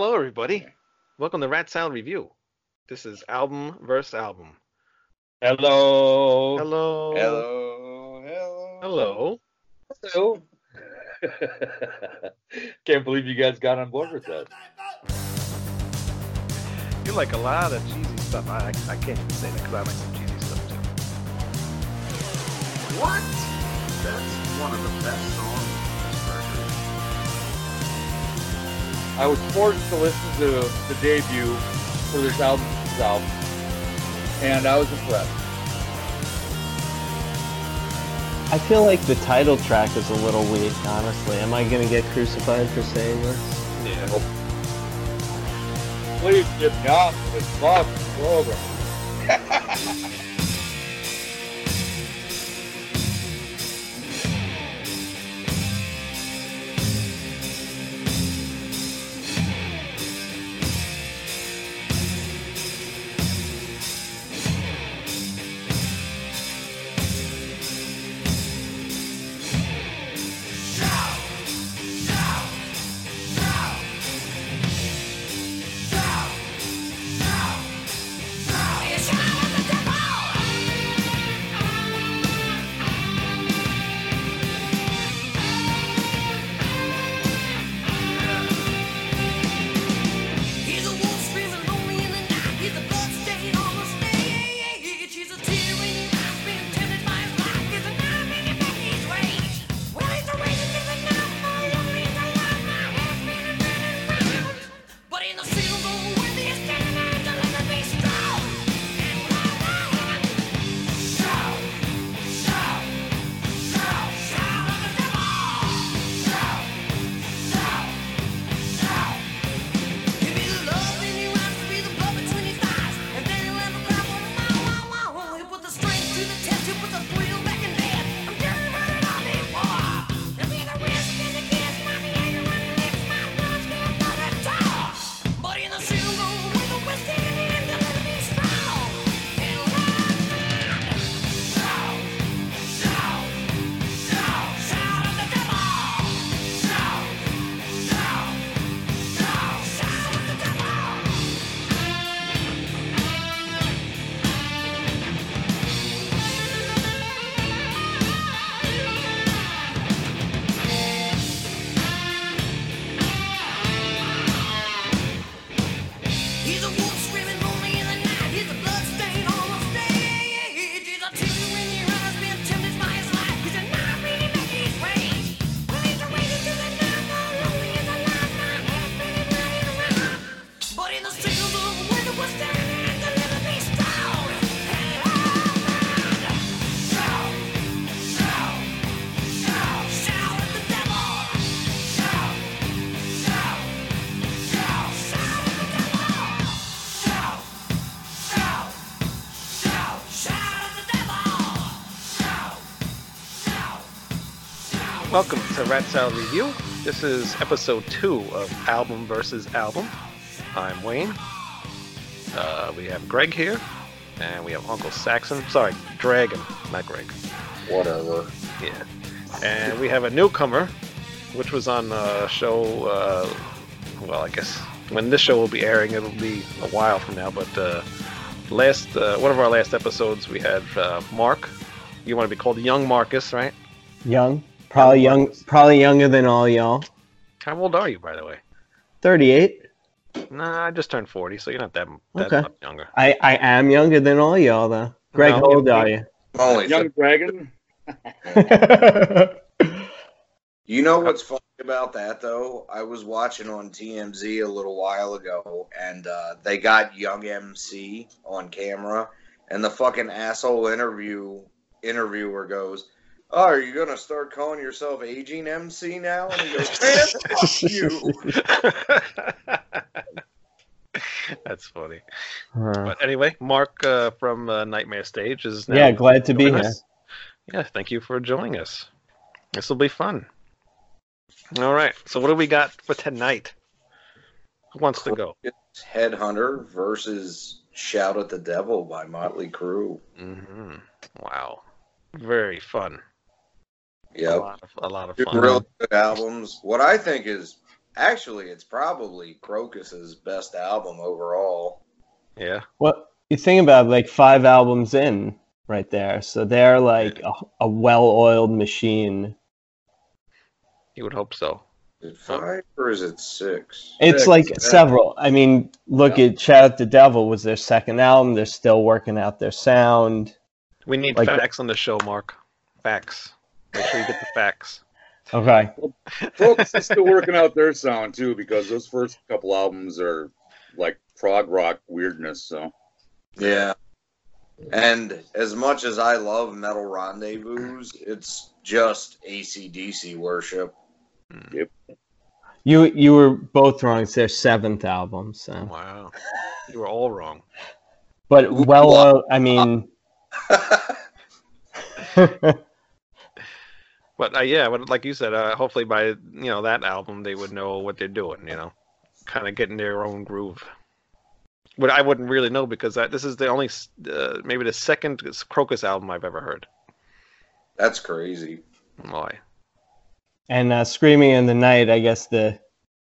Hello, everybody. Welcome to Rat Sound Review. This is album versus album. Hello. Hello. Hello, hello. Hello. Hello. Can't believe you guys got on board with that. You like a lot of cheesy stuff. I, I can't even say that because I like some cheesy stuff too. What? That's one of the best songs I was forced to listen to the debut for this album, this album, and I was impressed. I feel like the title track is a little weak, honestly. Am I gonna get crucified for saying this? Yeah. Please get me off this fucking program. to Rat Sound Review. This is episode two of Album versus Album. I'm Wayne. Uh, we have Greg here, and we have Uncle Saxon. Sorry, Dragon, not Greg. Whatever. Yeah. And we have a newcomer, which was on a show. Uh, well, I guess when this show will be airing, it'll be a while from now. But uh, last uh, one of our last episodes, we had uh, Mark. You want to be called Young Marcus, right? Young, probably young, Marcus. probably younger than all y'all. How old are you, by the way? Thirty-eight. Nah, I just turned 40, so you're not that, that Okay. much younger. I, I am younger than all y'all, though. Greg, No, how old are you? Only Young Dragon. You know what's funny about that though? I was watching on TMZ a little while ago, and uh, they got Young MC on camera, and the fucking asshole interview interviewer goes, "Oh, are you gonna start calling yourself aging MC now?" And he goes, "Man, fuck you." That's funny. Uh, But anyway, Mark uh, from uh, Nightmare Stage is now. yeah, glad to be joining here. us. Yeah, thank you for joining us. This will be fun. All right, so what do we got for tonight? Who wants to go? It's Headhunter versus Shout at the Devil by Motley Crue. hmm Wow, very fun. Yeah, a lot of, a lot of Two fun. really good albums. What I think is Actually, it's probably Krokus's best album overall. Yeah. Well, you think about it, like five albums in right there, so they're like a, a well-oiled machine. You would hope so. Is it five or is it six? It's Six, like yeah. several. I mean, look Yeah. at Shout Out the Devil was their second album. They're still working out their sound. We need Like- facts on the show, Mark. Facts. Make sure you get the facts. Okay. Folks are still working out their sound too because those first couple albums are like prog rock weirdness. So Yeah. And as much as I love Metal Rendezvous, it's just ACDC worship. Yep. You you were both wrong. It's their seventh album. So, Wow. You were all wrong. but well, uh, I mean, But uh, yeah, but like you said, uh, hopefully by you know that album they would know what they're doing. You know, kind of getting their own groove. But I wouldn't really know because I, this is the only, uh, maybe the second Krokus album I've ever heard. That's crazy. Why? and uh, "Screaming in the Night." I guess the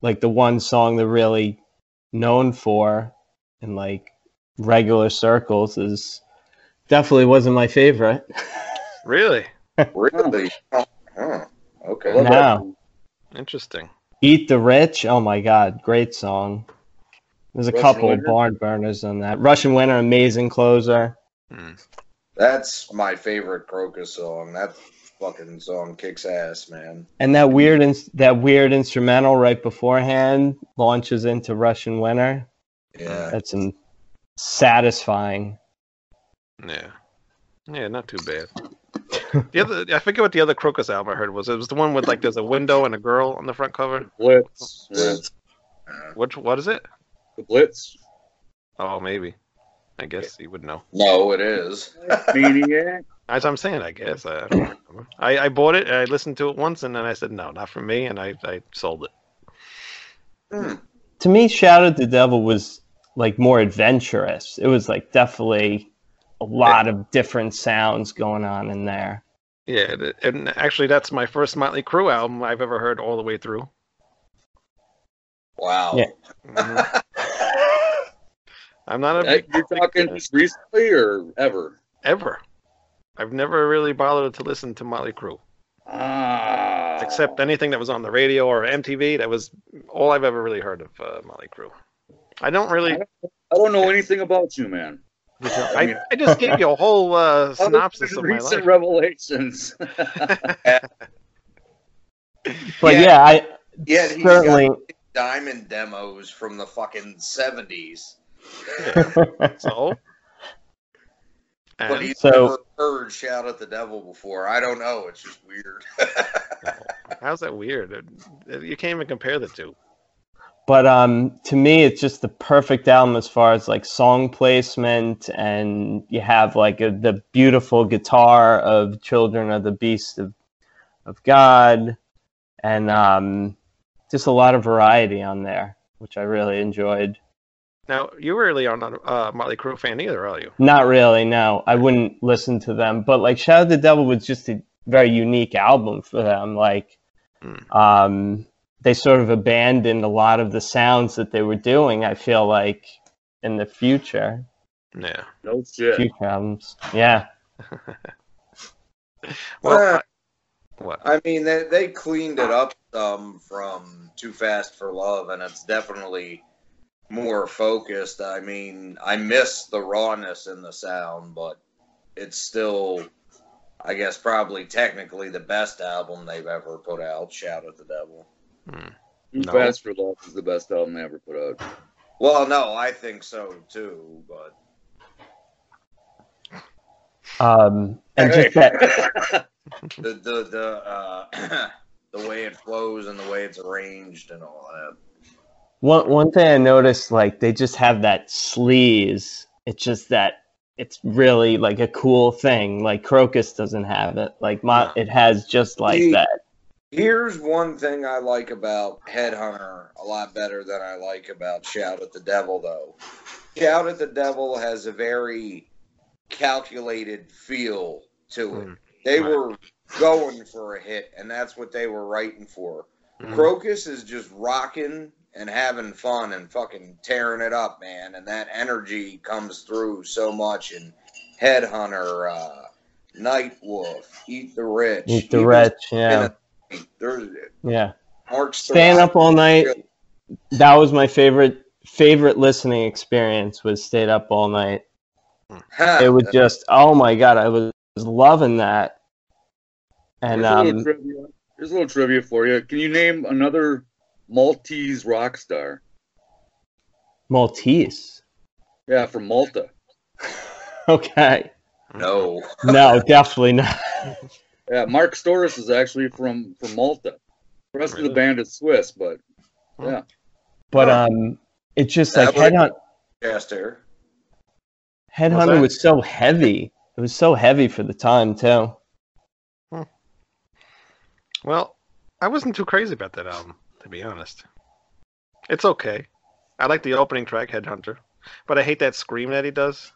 like the one song they're really known for in like regular circles is definitely wasn't my favorite. Really Really? huh. Okay. Love that. No. interesting. Eat the Rich. Oh my God, great song. There's a Russian couple Winter? of barn burners on that. Russian Winter, amazing closer. Hmm. That's my favorite Krokus song. That fucking song kicks ass, man. And that weird, ins- that weird instrumental right beforehand launches into Russian Winter. Yeah. That's satisfying. Yeah. Yeah, not too bad. The other, I forget what the other Krokus album I heard was. It was the one with like there's a window and a girl on the front cover. Blitz, yeah. Which what is it? the Blitz, Oh, maybe. I guess you would know. No, it is. Maniac. As I'm saying, I guess I, I don't remember. I, I bought it. I listened to it once, and then I said no, not for me, and I, I sold it. Hmm. To me, Shout at the Devil was like more adventurous. It was like definitely a lot of different sounds going on in there. Yeah, and actually, that's my first Motley Crue album I've ever heard all the way through. Wow. Yeah. Mhm. I'm not a Hey, big, You're talking just recently or ever? ever. I've never really bothered to listen to Motley Crue, Ah. except anything that was on the radio or MTV. That was all I've ever really heard of uh, Motley Crue. I don't really. I don't know anything about you, man. I, I just gave you a whole uh, synopsis of my recent life. revelations. But Yeah. yeah, I Yeah, he's certainly. got diamond demos from the fucking 70s. So, But and, he's So- never heard Shout at the Devil before. I don't know. It's just weird. how's that weird? You can't even compare the two. But um, to me, it's just the perfect album as far as like song placement, and you have like a, the beautiful guitar of "Children of the Beast of of God," and um, just a lot of variety on there, which I really enjoyed. Now, you really are not a uh, Motley Crue fan either, are you? Not really, no, I wouldn't listen to them, but like "Shout at the Devil" was just a very unique album for them. Like, Hmm. um, they sort of abandoned a lot of the sounds that they were doing. I feel like in the future. Yeah. no shit. few albums. Yeah. Well, Uh, I- what? I mean, they, they cleaned it up some from Too Fast for Love, and it's definitely more focused. I mean, I miss the rawness in the sound, but it's still, I guess, probably technically the best album they've ever put out. Shout at the Devil. Hmm. No. Fast for Love is the best album they ever put out. Well, no, I think so too, but Um, and just that, the the the uh, the way it flows and the way it's arranged and all that. one one thing I noticed, like they just have that sleaze. It's just that it's really like a cool thing. Like Krokus doesn't have it. Like Mo- it has just like See, that. Here's one thing I like about Headhunter a lot better than I like about Shout at the Devil, though. Shout at the Devil has a very calculated feel to it. Hmm. They Right. were going for a hit, and that's what they were writing for. Mhm. Krokus is just rocking and having fun and fucking tearing it up, man. And that energy comes through so much. in Headhunter, uh, Night Wolf, Eat the Rich. Eat the Wretch. Yeah. There's Yeah. Mark Staying up all night. That was my favorite favorite listening experience was stayed up all night. It was just oh my god, I was loving that. And Here's, a little um. Here's a little trivia for you. Can you name another Maltese rock star? Maltese. Yeah, from Malta. Okay. no. No, definitely not. Yeah, Marc Storace is actually from from Malta. The rest of the band is Swiss, but yeah. But um it's just like would- Headhunt Chester. Headhunter was so heavy. It was so heavy for the time too. Well, I wasn't too crazy about that album, to be honest. It's okay. I like the opening track, Headhunter, but I hate that scream that he does.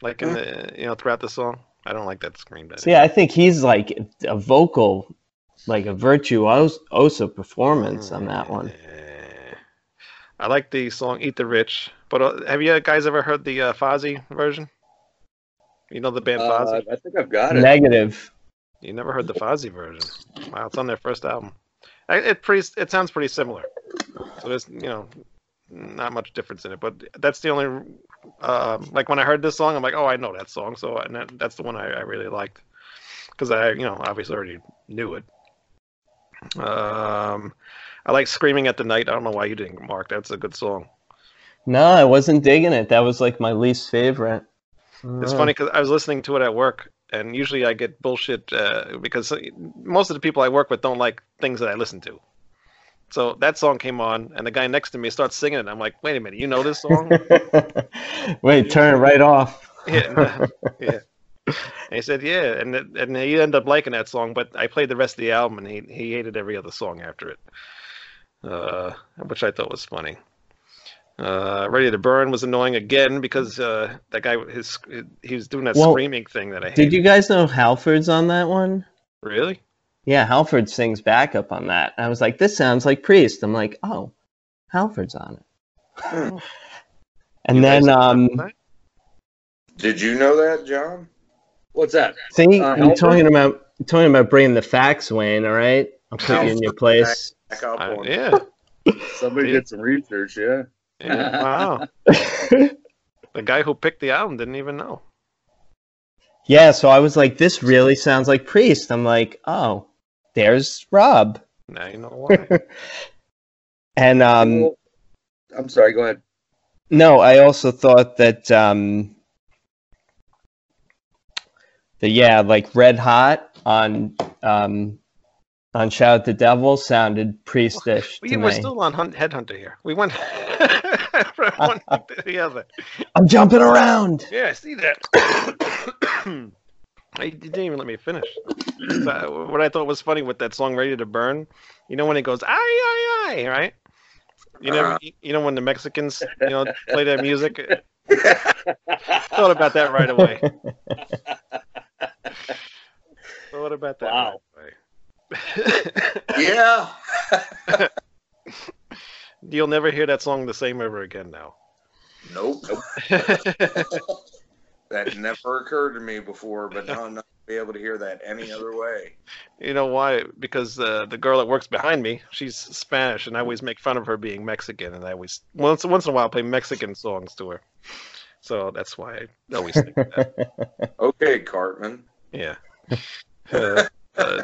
Like in the you know throughout the song, I don't like that scream. That So yeah, I think he's like a vocal, like a virtuoso performance on that one. Eh. I like the song "Eat the Rich," but uh, have you guys ever heard the uh, Fozzy version? You know the band Uh, Fozzy. I think I've got it. Negative. You never heard the Fozzy version? Wow, it's on their first album. It pretty. It sounds pretty similar. So there's you know not much difference in it, but that's the only. Um, like when I heard this song, I'm like, oh, I know that song. So and that, that's the one I, I really liked because I you know obviously already knew it. Um, I like "Screaming at the Night." I don't know why you didn't, Mark. That's a good song. No, I wasn't digging it. That was like my least favorite. It's Uh, funny because I was listening to it at work, and usually I get bullshit uh, because most of the people I work with don't like things that I listen to. So that song came on, and the guy next to me starts singing it. I'm like, wait a minute, you know this song? Wait, turn it right off. yeah, yeah. And he said, yeah, and it, and he ended up liking that song, but I played the rest of the album, and he he hated every other song after it, uh, which I thought was funny. Uh, Ready to Burn was annoying again because uh, that guy his he was doing that Well, screaming thing that I hate. Did you guys know Halford's on that one? really? Yeah, Halford sings backup on that. I was like, this sounds like Priest. I'm like, oh, Halford's on it. And You then, um, Did you know that, John? What's that? see, Uh, I'm talking about talking about bringing the facts, Wayne. All right, I'll put you in your place. Back up I- yeah. Somebody Yeah. did some research, yeah. yeah. Wow. The guy who picked the album didn't even know. yeah, so I was like, this really sounds like Priest. I'm like, oh, there's Rob. Now you know why. And um, Well, I'm sorry, go ahead. No, I also thought that um that yeah, like Red Hot on um on Shout at the Devil sounded priestish we, to we're me. still on hunt, Headhunter here. We went from one to the other. I'm jumping around. Yeah, I see that. I, you didn't even let me finish. So, what I thought was funny with that song "Ready to Burn," you know when it goes "ay ay ay," right? You know, Uh-huh. you know when the Mexicans, you know, play that music. Thought about that right away. Thought about that Wow. right away. yeah. You'll never hear that song the same ever again now. Nope. That never occurred to me before, but now I'm not gonna be able to hear that any other way. You know why? Because uh, the girl that works behind me, she's Spanish, and I always make fun of her being Mexican, and I always once once in a while play Mexican songs to her. So that's why I always think that. Okay, Cartman. Yeah. Uh, uh,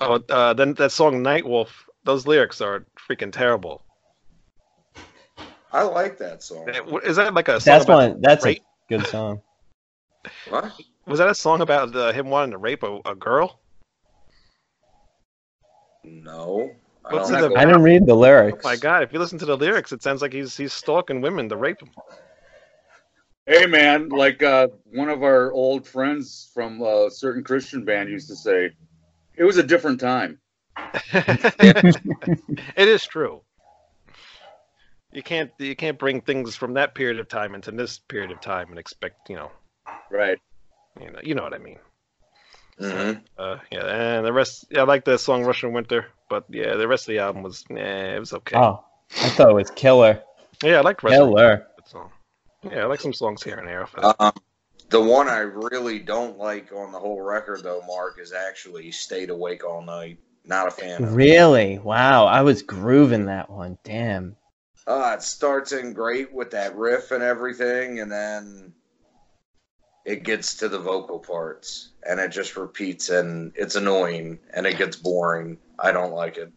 oh, uh, then that song "Night Wolf." Those lyrics are freaking terrible. I like that song. Is that like a song That's about, one. That's a good song. What? Was that a song about uh, him wanting to rape a, a girl? No. I What's don't it know. I didn't read the Oh lyrics. my god! If you listen to the lyrics, it sounds like he's he's stalking women to rape them. Hey man, like uh, one of our old friends from a certain Christian band used to say, it was a different time. it is true. You can't you can't bring things from that period of time into this period of time and expect you know Right. you know you know what I mean. Mhm. Uh, yeah, and the rest. Yeah, I like the song "Russian Winter," but yeah, the rest of the album was, eh, it was okay. Oh, I thought it was killer. yeah, I like the Killer. the song. Yeah, I like some songs here and there. off. Um, the one I really don't like on the whole record, though, Mark, is actually "Stayed Awake All Night." Not a fan. of it. Really? Wow, I was grooving that one. Damn. Uh, it starts in great with that riff and everything, and then it gets to the vocal parts, and it just repeats, and it's annoying, and it gets boring. I don't like it.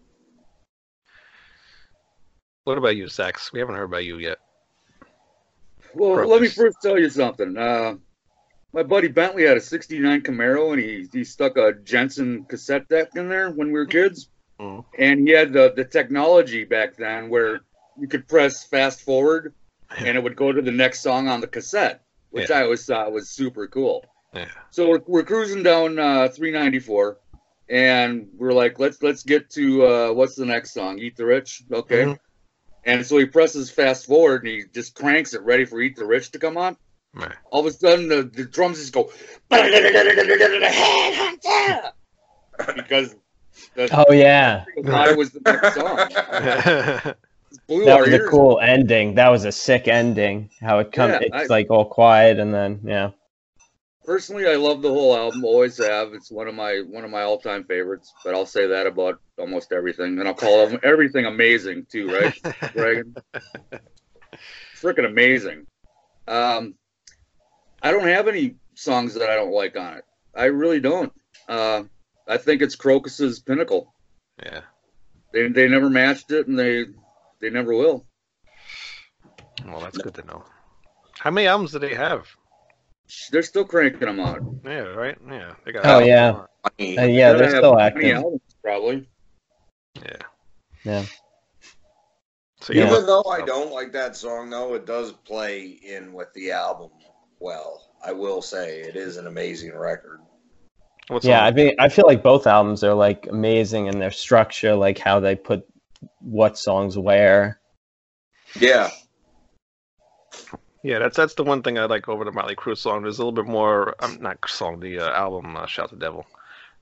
What about you, Sax? We haven't heard about you yet. Well, Gross. let me first tell you something. Uh, my buddy Bentley had a '69 Camaro, and he he stuck a Jensen cassette deck in there when we were kids. Mhm. And he had the the technology back then where you could press fast forward, and it would go to the next song on the cassette, which Yeah. I always thought was super cool. Yeah. So we're, we're cruising down uh, 394, and we're like, let's let's get to uh, what's the next song? Eat the Rich, okay. Mhm. And so he presses fast forward, and he just cranks it, ready for Eat the Rich to come on. Right. All of a sudden, the, the drums just go because the, Oh yeah, I was the next song. It blew that our was a cool ending. That was a sick ending. How it comes, Yeah, it's I- like all quiet and then yeah. Personally, I love the whole album. Always have. It's one of my one of my all time favorites. But I'll say that about almost everything, and I'll call them- everything amazing too, right? Dragon. Freaking amazing. Um, I don't have any songs that I don't like on it. I really don't. Uh, I think it's Krokus's pinnacle. yeah. They they never matched it, and they they never will. Well, that's good to know. How many albums do they have? They're still cranking them out. Yeah, right. Yeah, they got. Oh, yeah. Funny. Uh, yeah, Gotta they're still 20 active. albums, probably. Yeah. Yeah. So Yeah. yeah. Even though I don't like that song, though, it does play in with the album well. I will say it is an amazing record. What's Yeah, I mean, I feel like both albums are like amazing in their structure, like how they put what songs where. Yeah, Yeah, that's that's the one thing I like over the Motley Crue song. There's a little bit more. Um, not song, the uh, album uh, "Shout the Devil."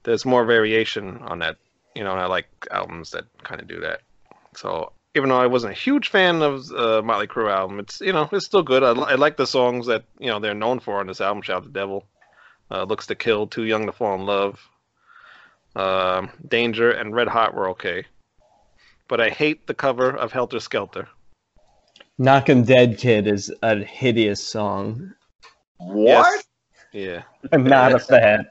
There's more variation on that, you know. And I like albums that kind of do that. So even though I wasn't a huge fan of uh, Motley Crue album, it's you know it's still good. I, I like the songs that you know they're known for on this album. "Shout the Devil," uh, "Looks to Kill," "Too Young to Fall in Love," um, "Danger," and "Red Hot" were okay. But I hate the cover of "Helter Skelter." Knock 'em Dead Kid is a hideous song. what? Yeah. I'm not a fan.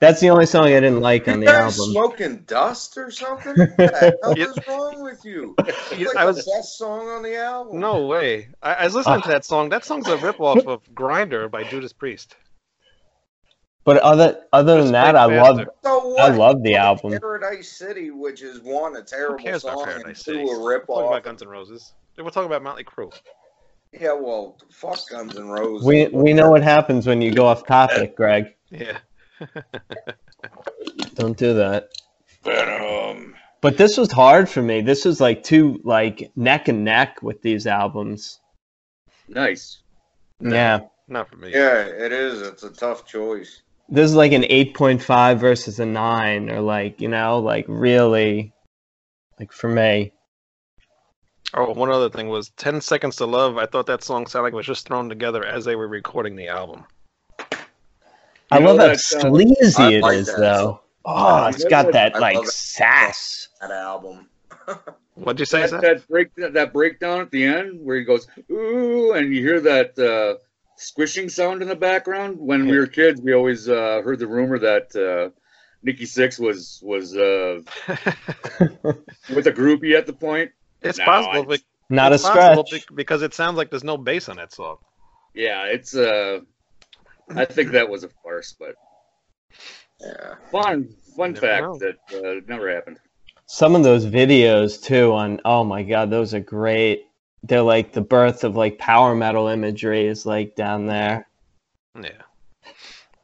That's the only song I didn't like on the guys album. smoking dust or something? What the hell is wrong with you? It's Yeah, like I the was- best song on the album. No way. I, I was listening to that song. That song's a ripoff of Grinder by Judas Priest. But other other than that, I love. So I love the album. Paradise City, which is one a terrible song Paradise and City? two a We're talking about. Guns N' Roses. We're talking about Motley Crue. Yeah, well, fuck Guns N' Roses. we we know what happens when you go off topic, Greg. Yeah. Don't do that. Venom. Um, but this was hard for me. This was like two like neck and neck with these albums. Nice. Yeah. Not for me. Yeah, it is. It's a tough choice. This is like an 8.5 versus a 9 or like, you know, like really like for me. Oh, one other thing was 10 Seconds to Love. I thought that song sounded like it was just thrown together as they were recording the album. I You know love how that, sleazy I it like is that though. Oh, it's got that I like sass. That album. What'd you say, That, Zach? that break that breakdown at the end where he goes ooh, and you hear that uh, squishing sound in the background. When we were kids, we always uh, heard the rumor that uh, Nikki Sixx was was uh, with a groupie at the point. it's No, possible. I- but- Not a it's possible stretch. because it sounds like there's no bass on that song. Yeah, it's uh, I think that was a farce, but Yeah. fun fun Never fact know. that uh, never happened. Some of those videos too on oh my god, those are great. They're like the birth of like power metal imagery is like down there. Yeah.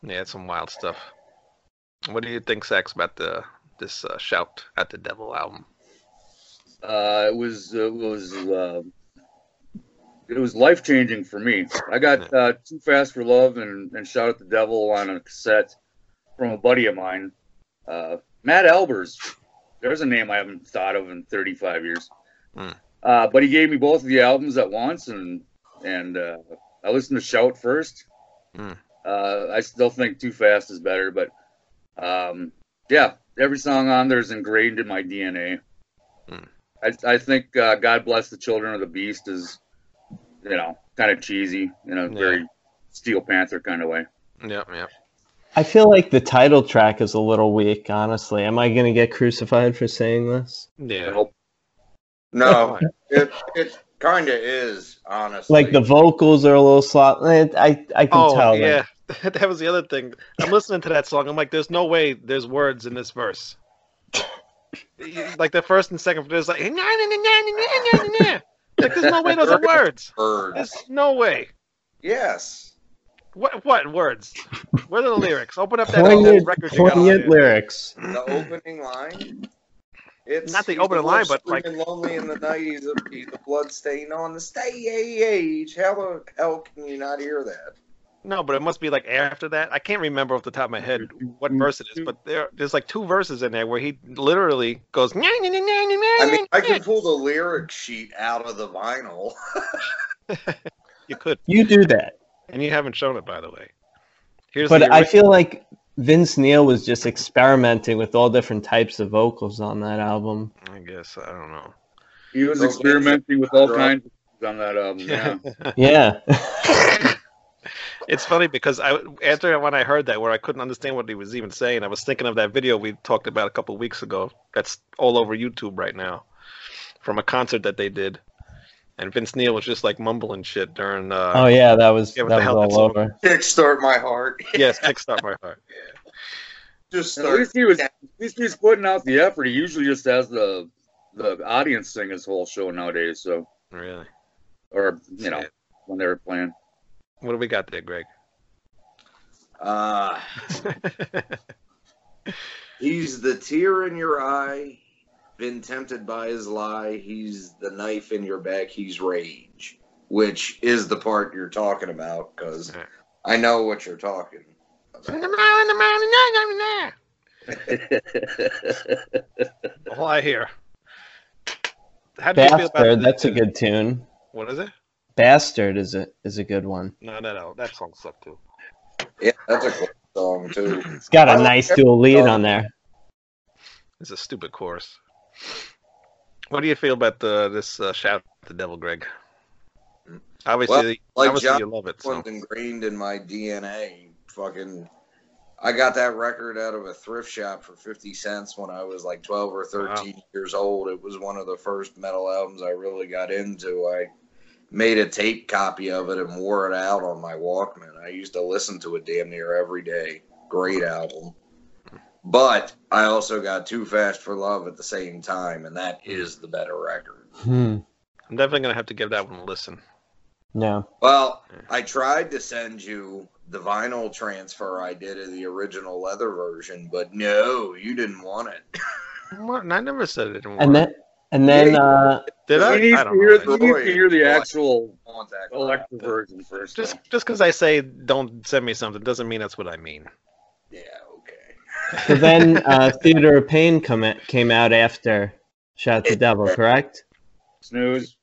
Yeah, it's some wild stuff. What do you think, Sax, about the this uh, Shout at the Devil album? Uh, it was it was uh, it was life changing for me. I got uh, Too Fast for Love and, and Shout at the Devil on a cassette from a buddy of mine, uh, Matt Albers. there's a name I haven't thought of in 35 years. Hmm. Uh, but he gave me both of the albums at once, and and uh, I listened to Shout first. Hmm. Uh, I still think Too Fast is better, but um, yeah, every song on there is ingrained in my DNA. Hmm. I, I think uh, God Bless the Children of the Beast is, you know, kind of cheesy in a Yeah. very Steel Panther kind of way. Yep, yep. I feel like the title track is a little weak, honestly. Am I going to get crucified for saying this? I Yeah. hope No, it it kind of is honestly. Like the vocals are a little slop. eh, I I can Oh, tell. that- yeah. that was the other thing. I'm listening to that song. I'm like, there's no way there's words in this verse. like the first and second, there's like, "Nah, nah, nah, nah, nah, nah, nah, nah." like there's no way those are words. bird. There's no way. Yes. What what words? Where are the lyrics? Open up that, Poignant, that record. you got on poignant there. lyrics. The opening line. It's Not the he's opening line, but, like- screaming lonely in the night. He's a, he's a blood stain on the stage. How the hell can you not hear that? No, but it must be like after that. I can't remember off the top of my head what verse it is, but there there's like two verses in there where he literally goes. "Nah, nah, nah, nah, nah, I nah, mean, I can pull the lyric sheet out of the vinyl. You could, You do that. and you haven't shown it, by the way. Here's But the I feel like Vince Neil was just experimenting with all different types of vocals on that album. I guess I don't know. he was Okay. experimenting with all kinds of things on that album. Yeah. Yeah. It's funny because I after when I heard that where I couldn't understand what he was even saying, I was thinking of that video we talked about a couple weeks ago. That's all over YouTube right now, from a concert that they did, and Vince Neil was just like mumbling shit during. Uh, oh yeah, that was Yeah, what that the was hell that's all all- over. Kickstart my heart. Yes, kickstart my heart. Just At least he was. At least he's putting out the effort. He usually just has the the audience sing his whole show nowadays. So, Really. or you know, when they were playing. What do we got there, Greg? Uh, he's the tear in your eye. Been tempted by his lie. He's the knife in your back. He's rage, which is the part you're talking about because I know what you're talking. All I hear. How do you feel about Bastard, the- that's a good tune. What is it? Bastard is a is a good one. No, no, no. That song sucked too. Yeah, that's a cool song too. it's got a nice dual lead on there. It's a stupid chorus. What do you feel about the this uh, shout at the devil, Greg? Obviously, like obviously John you love it. So. ingrained in my DNA. Fucking, I got that record out of a thrift shop for fifty cents when I was like twelve or thirteen years old. It was one of the first metal albums I really got into. I made a tape copy of it and wore it out on my Walkman. I used to listen to it damn near every day. Great album. But I also got Too Fast for Love at the same time, and that is the better record. Hmm. I'm definitely gonna have to give that one a listen. No. Well, I tried to send you the vinyl transfer I did of the original leather version, but no, you didn't want it. What? I never said it didn't And work. then and then uh Did I? He needs, I to don't hear, know. he needs to hear the actual I want that crap. electric version first. Just though. just because I say don't send me something doesn't mean that's what I mean. Yeah, okay. So then uh Theater of Pain come at, came out after Shout the Devil, correct? Snooze.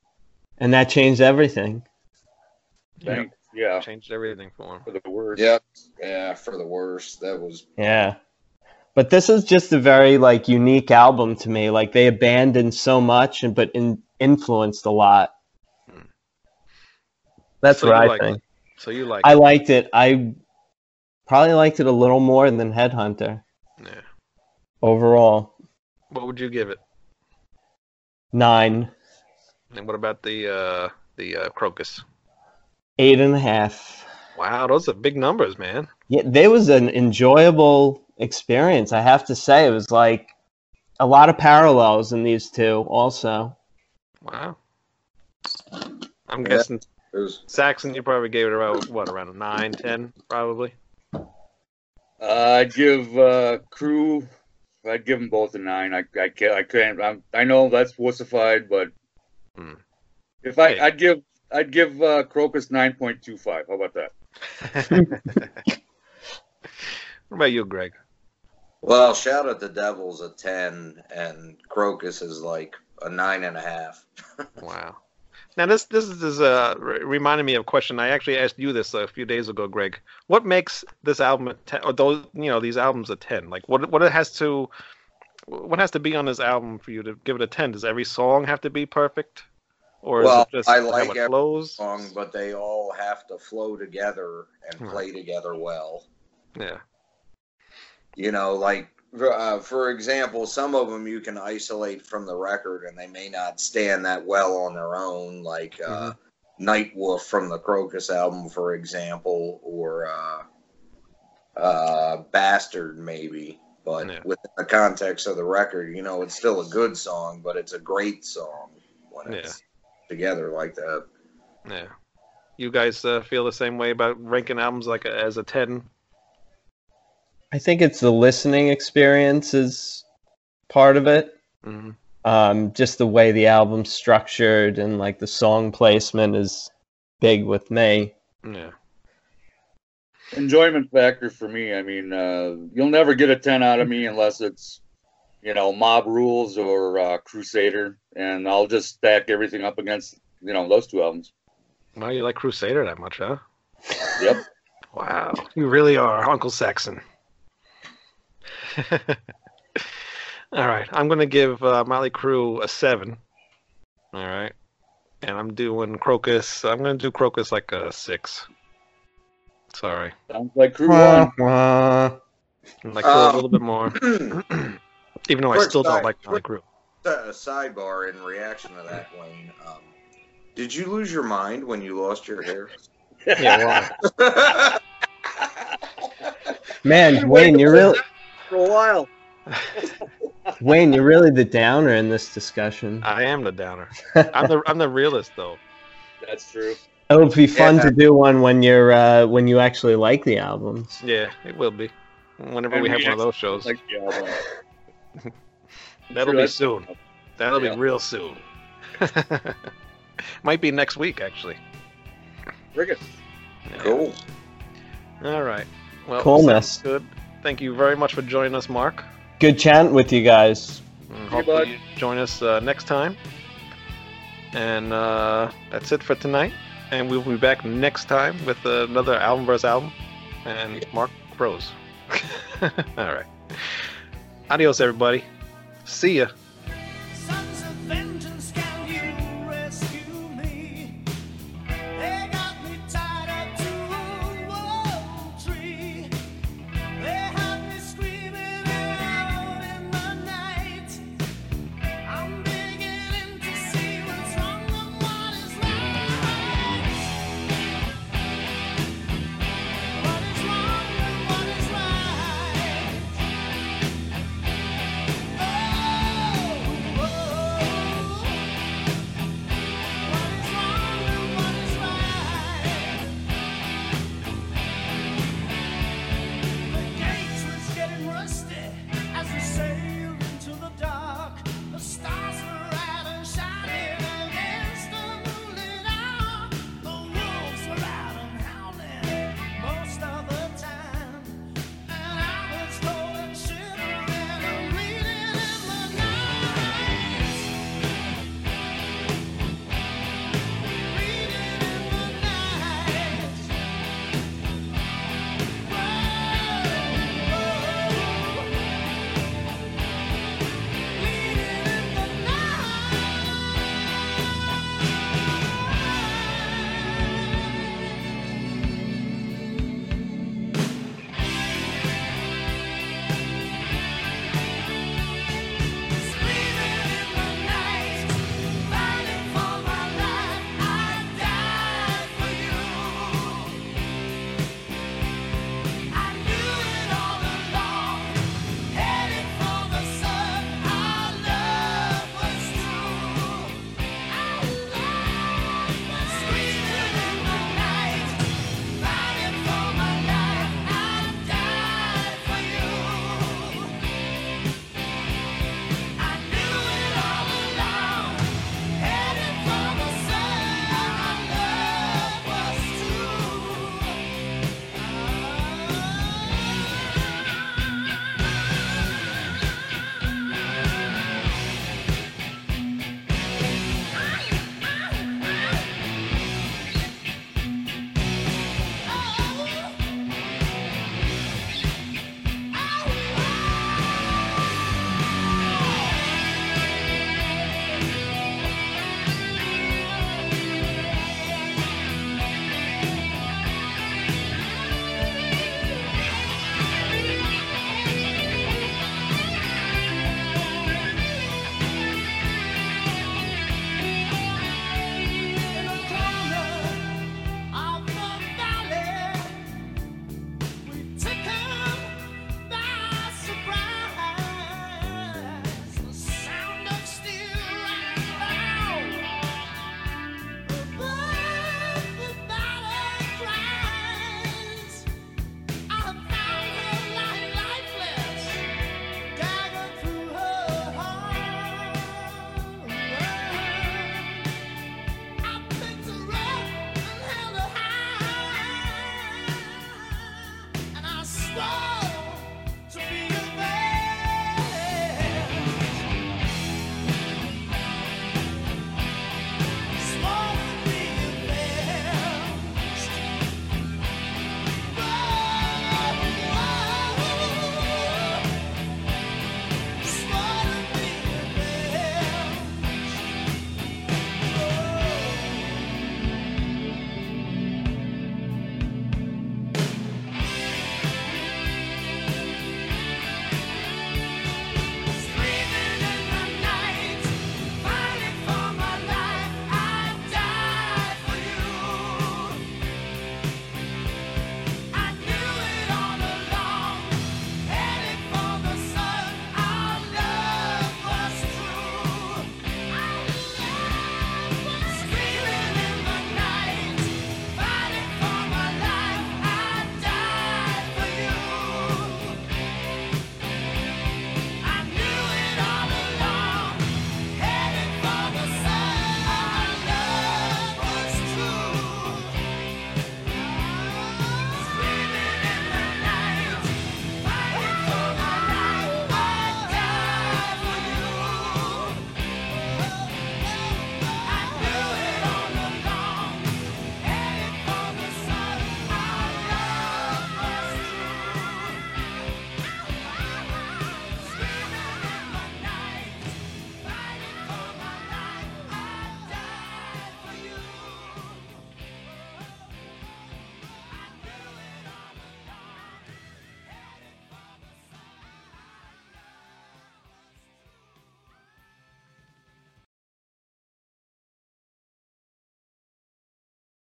And that changed everything. Thanks. Yeah. Changed everything for him. For the worst. Yep. Yeah, for the worst. That was Yeah. But this is just a very like unique album to me. Like they abandoned so much and but in, influenced a lot. Hmm. That's So what I like think. it. So you like? I liked it. I probably liked it a little more than Headhunter yeah. overall. What would you give it? Nine, And what about the uh the uh, Krokus? eight and a half. Wow, those are big numbers, man. Yeah, there was an enjoyable experience. I have to say, it was like a lot of parallels in these two. Also, Wow. I'm Yeah. guessing it was Saxon, you probably gave it around what, around a nine, ten, probably. Uh, I'd give uh, Crue. I'd give them both a nine. I I can't. I can't. I'm, I know that's wussified, but Hmm. if I Hey. I'd give I'd give uh, Krokus nine point two five. How about that? what about you, Greg? Well, shout at the Devils a ten, and Krokus is like a nine and a half. Wow. Now this this is uh re- reminding me of a question I actually asked you this a few days ago, Greg. What makes this album a ten, or those you know these albums a ten? Like what what it has to what has to be on this album for you to give it a ten? Does every song have to be perfect, or Well, is it just I how like it every flows? Song, but they all have to flow together and Right. play together well. Yeah. You know, like uh, for example, some of them you can isolate from the record, and they may not stand that well on their own. Like uh, Night Wolf from the Krokus album, for example, or uh, uh, Bastard, maybe. But Yeah. within the context of the record, you know, it's still a good song, but it's a great song when it's together like that. Yeah. You guys uh, feel the same way about ranking albums like a, as a ten? I think it's the listening experience is part of it. hmm Um, just the way the album's structured and like the song placement is big with me. Yeah. enjoyment factor for me. I mean, uh, you'll never get a ten out of me unless it's, you know, Mob Rules or uh, Crusader, and I'll just stack everything up against, you know, those two albums. Well, you like Crusader that much, huh? Yep. Wow, you really are Uncle Saxon. All right, I'm gonna give uh, Molly Crew a seven. All right, and I'm doing Krokus. I'm gonna do Krokus like a six. Sorry, Sounds like Crew One. Wah. Like Crew a Um, little bit more, even though I quick still don't like Molly Crew. a sidebar in reaction to that, Wayne. Um, did you lose your mind when you lost your hair? Yeah, well, Man, Wayne, you're really For a while. Wayne, you're really the downer in this discussion. I am the downer. I'm the I'm the realist though. That's true. It would be fun Yeah. to do one when you're uh, when you actually like the albums. Yeah, it will be. Whenever And we have one of those shows, Like the album. that'll True, be soon. That'll Yeah. be real soon. Might be next week, actually. Bring. Yeah. Cool. All right. Well, Coolness. good. Thank you very much for joining us, Mark. Good chatting with you guys. And Hey, hopefully bud. you join us uh, next time. And uh, that's it for tonight. And we'll be back next time with another album versus album. And Mark Rose. All right. Adios, everybody. See ya.